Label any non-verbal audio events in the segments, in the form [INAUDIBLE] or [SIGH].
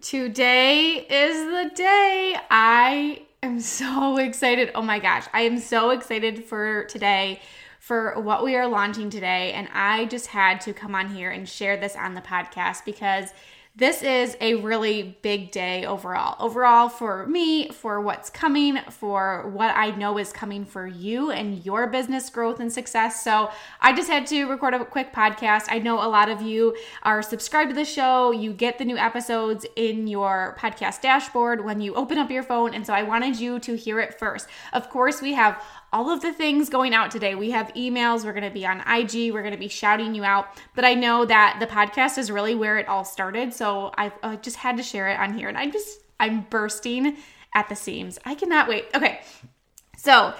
Today is the day. I am so excited. Oh my gosh, I am so excited for today for what we are launching today. And I just had to come on here and share this on the podcast because this is a really big day overall. Overall, for me, for what's coming, for what I know is coming for you and your business growth and success. So, I just had to record a quick podcast. I know a lot of you are subscribed to the show. You get the new episodes in your podcast dashboard when you open up your phone. And so, I wanted you to hear it first. Of course, we have all of the things going out today. We have emails, we're going to be on IG, we're going to be shouting you out. But I know that the podcast is really where it all started. So I uh, just had to share it on here. And I'm just, I'm bursting at the seams. I cannot wait. Okay. So,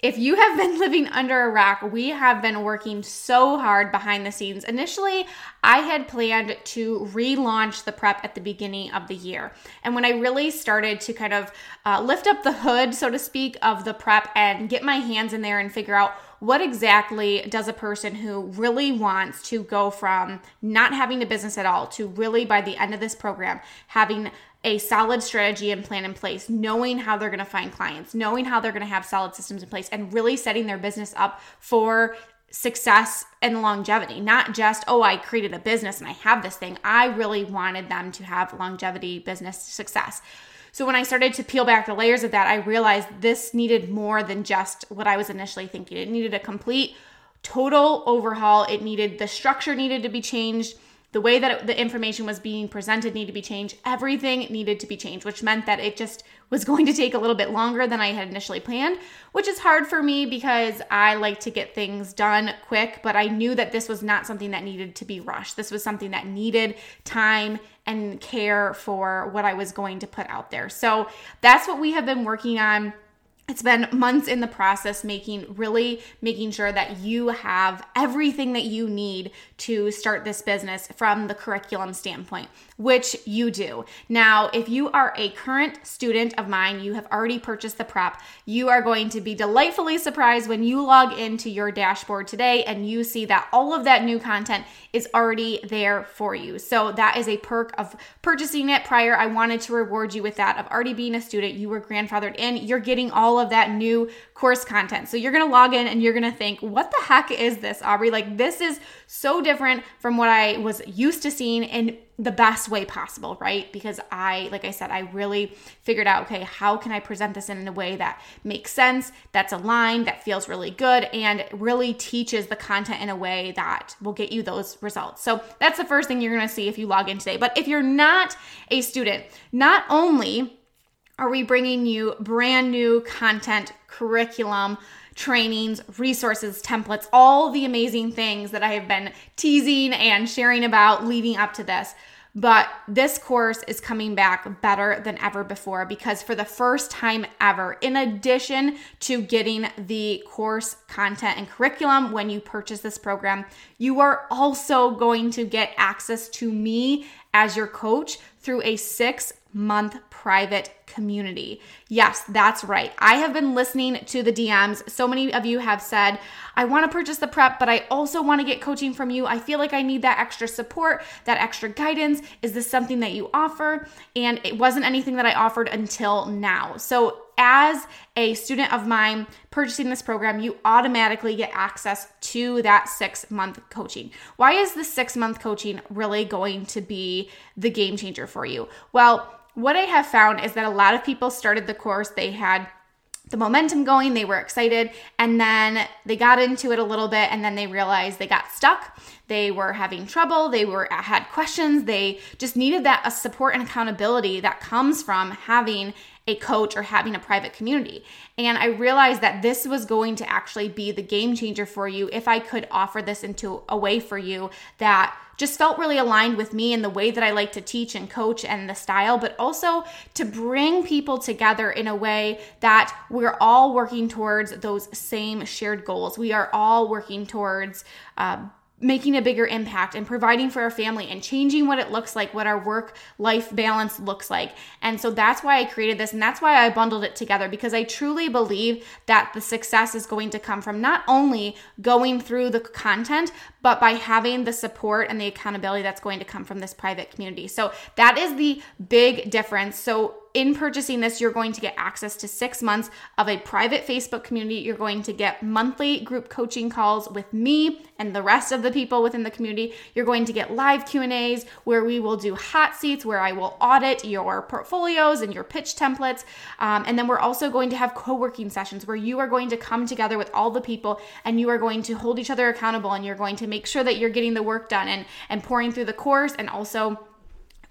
if you have been [LAUGHS] living under a rock, we have been working so hard behind the scenes. Initially, I had planned to relaunch the prep at the beginning of the year. And when I really started to kind of uh, lift up the hood, so to speak, of the prep and get my hands in there and figure out what exactly does a person who really wants to go from not having a business at all to really by the end of this program having a solid strategy and plan in place, knowing how they're going to find clients, knowing how they're going to have solid systems in place, and really setting their business up for success and longevity. Not just, oh, I created a business and I have this thing. I really wanted them to have longevity business success. So when I started to peel back the layers of that, I realized this needed more than just what I was initially thinking. It needed a complete total overhaul. It needed the structure needed to be changed the way that it, the information was being presented needed to be changed. Everything needed to be changed, which meant that it just was going to take a little bit longer than I had initially planned, which is hard for me because I like to get things done quick, but I knew that this was not something that needed to be rushed. This was something that needed time and care for what I was going to put out there. So that's what we have been working on it's been months in the process making really making sure that you have everything that you need to start this business from the curriculum standpoint which you do. Now if you are a current student of mine you have already purchased the prep you are going to be delightfully surprised when you log into your dashboard today and you see that all of that new content is already there for you. So that is a perk of purchasing it. Prior i wanted to reward you with that of already being a student you were grandfathered in you're getting all all of that new course content. So you're to log in and you're to think, what the heck is this, Aubree? Like, this is so different from what I was used to seeing in the best way possible, right? Because I, like I said, I really figured out, okay, how can I present this in a way that makes sense, that's aligned, that feels really good, and really teaches the content in a way that will get you those results. So that's the first thing you're gonna see if you log in today. But if you're not a student, not only are we bringing you brand new content, curriculum, trainings, resources, templates, all the amazing things that I have been teasing and sharing about leading up to this. But this course is coming back better than ever before because for the first time ever, in addition to getting the course content and curriculum when you purchase this program, you are also going to get access to me as your coach through a six month private community. Yes, that's right. I have been listening to the DMs. So many of you have said, I want to purchase the prep, but I also want to get coaching from you. I feel like I need that extra support, that extra guidance. Is this something that you offer? And it wasn't anything that I offered until now. So as a student of mine purchasing this program, you automatically get access to that six month coaching. Why is the six month coaching really going to be the game changer for you? Well, what I have found is that a lot of people started the course, they had the momentum going. They were excited. And then they got into it a little bit and then they realized they got stuck. They were having trouble. They were had questions. They just needed that a support and accountability that comes from having a coach or having a private community. And I realized that this was going to actually be the game changer for you if I could offer this into a way for you that just felt really aligned with me and the way that I like to teach and coach and the style, but also to bring people together in a way that we're all working towards those same shared goals. We are all working towards uh, making a bigger impact and providing for our family and changing what it looks like, what our work life balance looks like. And so that's why I created this and that's why I bundled it together because I truly believe that the success is going to come from not only going through the content, but by having the support and the accountability that's going to come from this private community. So that is the big difference. So in purchasing this, you're going to get access to six months of a private Facebook community. You're going to get monthly group coaching calls with me and the rest of the people within the community. You're going to get live Q&As where we will do hot seats, where I will audit your portfolios and your pitch templates. Um, and then we're also going to have co-working sessions where you are going to come together with all the people and you are going to hold each other accountable and you're going to make sure that you're getting the work done and, and pouring through the course and also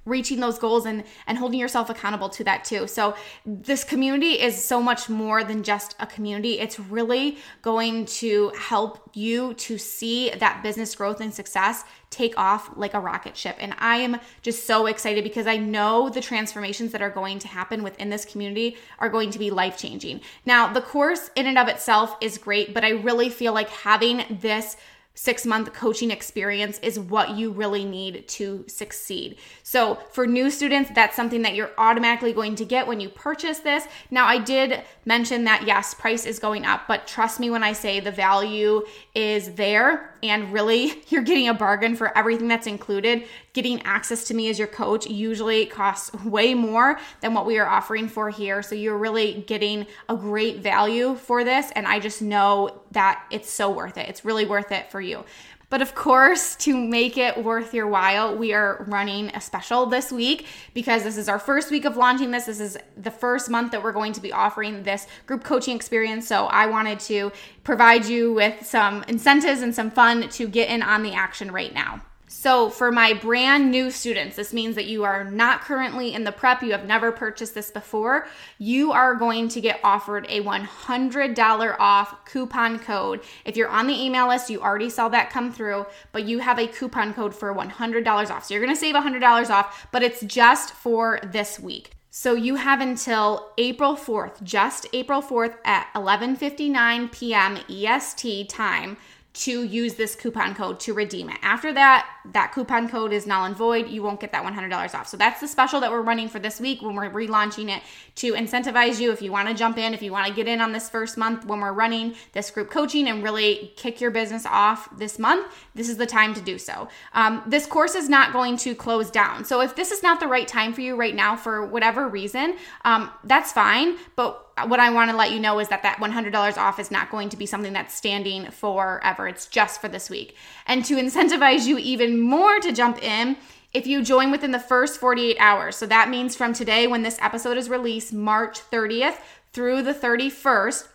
reaching those goals and and holding yourself accountable to that too. So this community is so much more than just a community. It's really going to help you to see that business growth and success take off like a rocket ship. And I am just so excited because I know the transformations that are going to happen within this community are going to be life-changing. Now, the course in and of itself is great, but I really feel like having this six month coaching experience is what you really need to succeed. So, for new students, that's something that you're automatically going to get when you purchase this. Now, I did mention that yes, price is going up, but trust me when I say the value is there and really [LAUGHS] you're getting a bargain for everything that's included. Getting access to me as your coach usually costs [LAUGHS] way more than what we are offering for here. So you're really getting a great value for this. And I just know that it's so worth it. It's really worth it for you. But of course, to make it worth your while, we are running a special this week because this is our first week of launching this. This is the first month that we're going to be offering this group coaching experience. So I wanted to provide you with some incentives and some fun to get in on the action right now. So, for my brand new students, this means that you are not currently in the prep, you have never purchased this before. You are going to get offered a $100 off coupon code. If you're on the email list, you already saw that come through, but you have a coupon code for $100 off. So, you're gonna save $100 off, but it's just for this week. So you have until April 4th, just April 4th at 11:59 p.m. EST time to use this coupon code to redeem it. After that, that coupon code is null and void. You won't get that $100 off. So that's the special that we're running for this week when we're relaunching it to incentivize you if you want to jump in, if you want to get in on this first month when we're running this group coaching and really kick your business off this month. This is the time to do so. Um, this course is not going to close down. So if this is not the right time for you right now for whatever reason, um, that's fine. But what I want to let you know is that that $100 off is not going to be something that's standing forever. It's just for this week. And to incentivize you even more to jump in, if you join within the first 48 hours, so that means from today when this episode is released, March 30th through the 31st,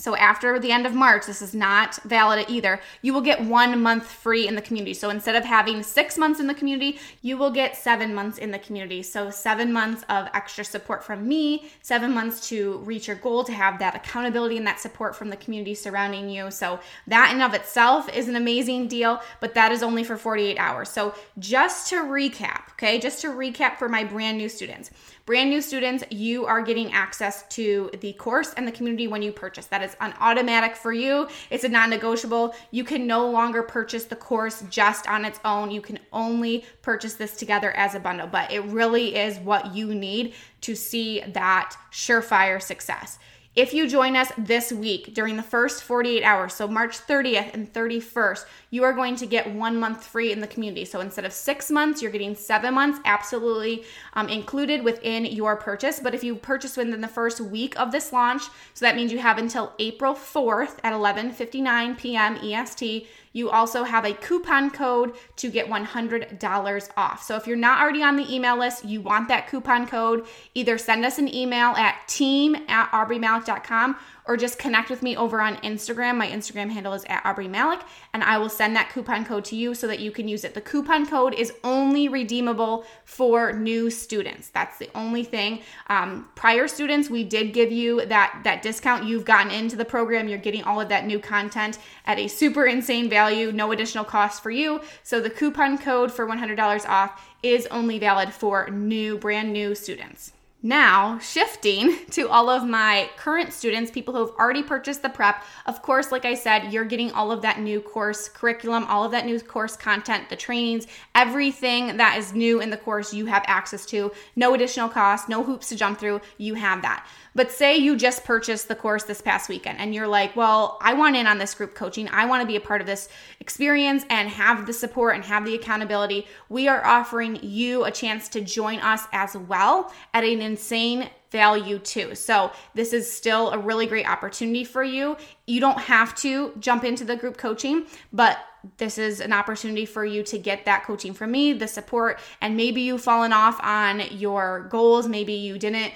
so after the end of March, this is not valid either, you will get one month free in the community. So instead of having six months in the community, you will get seven months in the community. So seven months of extra support from me, seven months to reach your goal, to have that accountability and that support from the community surrounding you. So that in of itself is an amazing deal, but that is only for 48 hours. So just to recap, okay, just to recap for my brand new students. Brand new students, you are getting access to the course and the community when you purchase. That is an automatic for you. It's a non negotiable. You can no longer purchase the course just on its own. You can only purchase this together as a bundle, but it really is what you need to see that surefire success. If you join us this week during the first 48 hours, so March 30th and 31st, you are going to get one month free in the community. So instead of six months, you're getting seven months absolutely um, included within your purchase. But if you purchase within the first week of this launch, so that means you have until April 4th at 11:59 p.m. EST, you also have a coupon code to get $100 off. So if you're not already on the email list, you want that coupon code, either send us an email at team at aubreemalick.com or just connect with me over on Instagram. My Instagram handle is at Aubree Malick, and I will send that coupon code to you so that you can use it. The coupon code is only redeemable for new students. That's the only thing. Um, prior students, we did give you that that discount. You've gotten into the program. You're getting all of that new content at a super insane value, no additional cost for you. So the coupon code for $100 off is only valid for new, brand new students. Now, shifting [LAUGHS] to all of my current students, people who have already purchased the prep. Of course, like I said, you're getting all of that new course curriculum, all of that new course content, the trainings, everything that is new in the course you have access to. No additional cost, no hoops to jump through. You have that. But say you just purchased the course this past weekend and you're like, well, I want in on this group coaching. I want to be a part of this experience and have the support and have the accountability. We are offering you a chance to join us as well at an insane value too. So, this is still a really great opportunity for you. You don't have to jump into the group coaching, but this is an opportunity for you to get that coaching from me, the support, and maybe you've fallen off on your goals. Maybe you didn't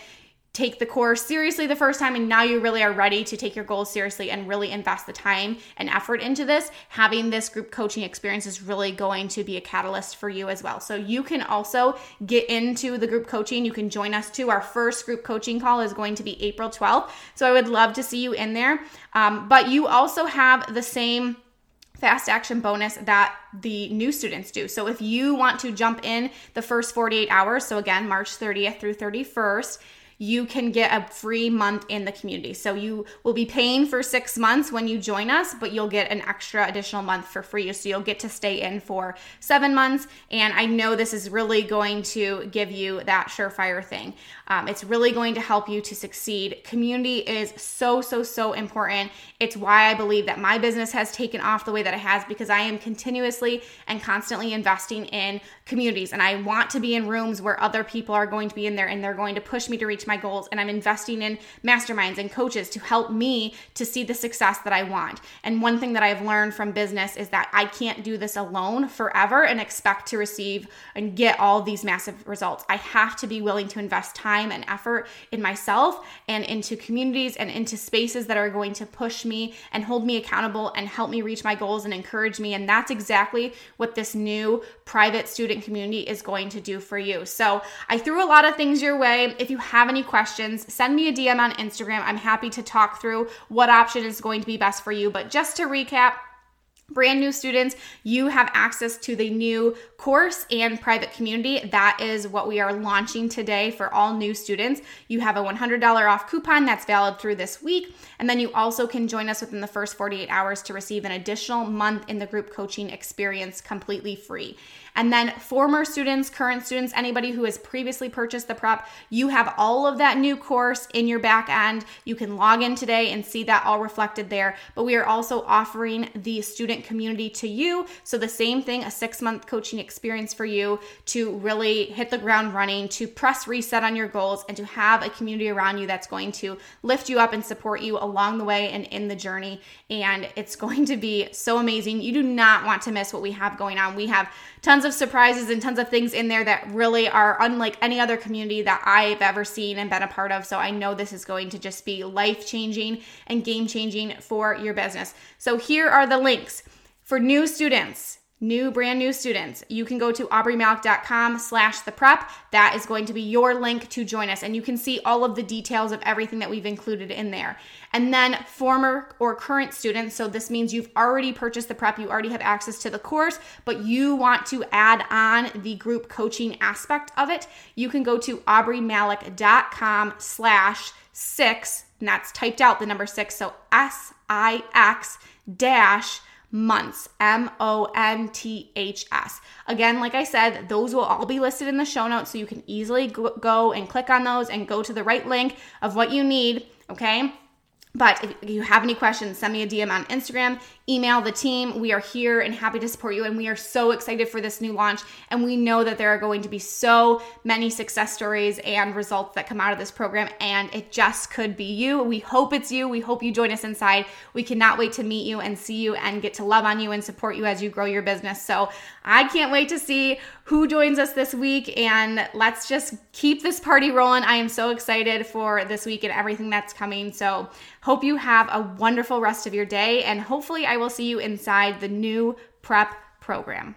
take the course seriously the first time and now you really are ready to take your goals seriously and really invest the time and effort into this, having this group coaching experience is really going to be a catalyst for you as well. So you can also get into the group coaching. You can join us too. Our first group coaching call is going to be April 12th. So I would love to see you in there. Um, but you also have the same fast action bonus that the new students do. So if you want to jump in the first 48 hours, so again, March 30th through 31st, you can get a free month in the community. So you will be paying for six months when you join us, but you'll get an extra additional month for free. So you'll get to stay in for seven months. And I know this is really going to give you that surefire thing. Um, it's really going to help you to succeed. Community is so, so, so important. It's why I believe that my business has taken off the way that it has because I am continuously and constantly investing in communities. And I want to be in rooms where other people are going to be in there and they're going to push me to reach my goals. And I'm investing in masterminds and coaches to help me to see the success that I want. And one thing that I've learned from business is that I can't do this alone forever and expect to receive and get all these massive results. I have to be willing to invest time and effort in myself and into communities and into spaces that are going to push me and hold me accountable and help me reach my goals and encourage me. And that's exactly what this new private student community is going to do for you. So I threw a lot of things your way. If you have any questions, send me a DM on Instagram. I'm happy to talk through what option is going to be best for you. But just to recap, Brand new students, you have access to the new course and private community. That is what we are launching today for all new students. You have a $100 off coupon that's valid through this week. And then you also can join us within the first 48 hours to receive an additional month in the group coaching experience completely free. And then former students, current students, anybody who has previously purchased the prep, you have all of that new course in your back end. You can log in today and see that all reflected there. But we are also offering the student community to you. So the same thing, a six month coaching experience for you to really hit the ground running, to press reset on your goals, and to have a community around you that's going to lift you up and support you along the way and in the journey. And it's [LAUGHS] going to be so amazing. You do not want to miss what we have going on. We have tons of surprises and tons of things in there that really are unlike any other community that I've ever seen and been a part of. So I know this is going to just be life changing and game changing for your business. So here are the links for new students new brand new students. You can go to aubreemalick.com slash the prep. That is going to be your link to join us and you can see all of the details of everything that we've included in there. And then former or current students so this means you've already purchased the prep you already have access to the course but you want to add on the group coaching aspect of it you can go to aubreemalick.com slash six and that's typed out the number six so s-i-x dash months. M O N T H S. Again, like I said, those will all be listed in the show notes so you can easily go and click on those and go to the right link of what you need. Okay. But if you have any questions, send me a DM on Instagram, email the team. We are here and happy to support you. And we are so excited for this new launch. And we know that there are going to be so many success stories and results that come out of this program. And it just could be you. We hope it's you. We hope you join us inside. We cannot wait to meet you and see you and get to love on you and support you as you grow your business. So I can't wait to see who joins us this week. And let's just keep this party rolling. I am so excited for this week and everything that's coming. So, hope you have a wonderful rest of your day. And hopefully, I will see you inside the new prep program.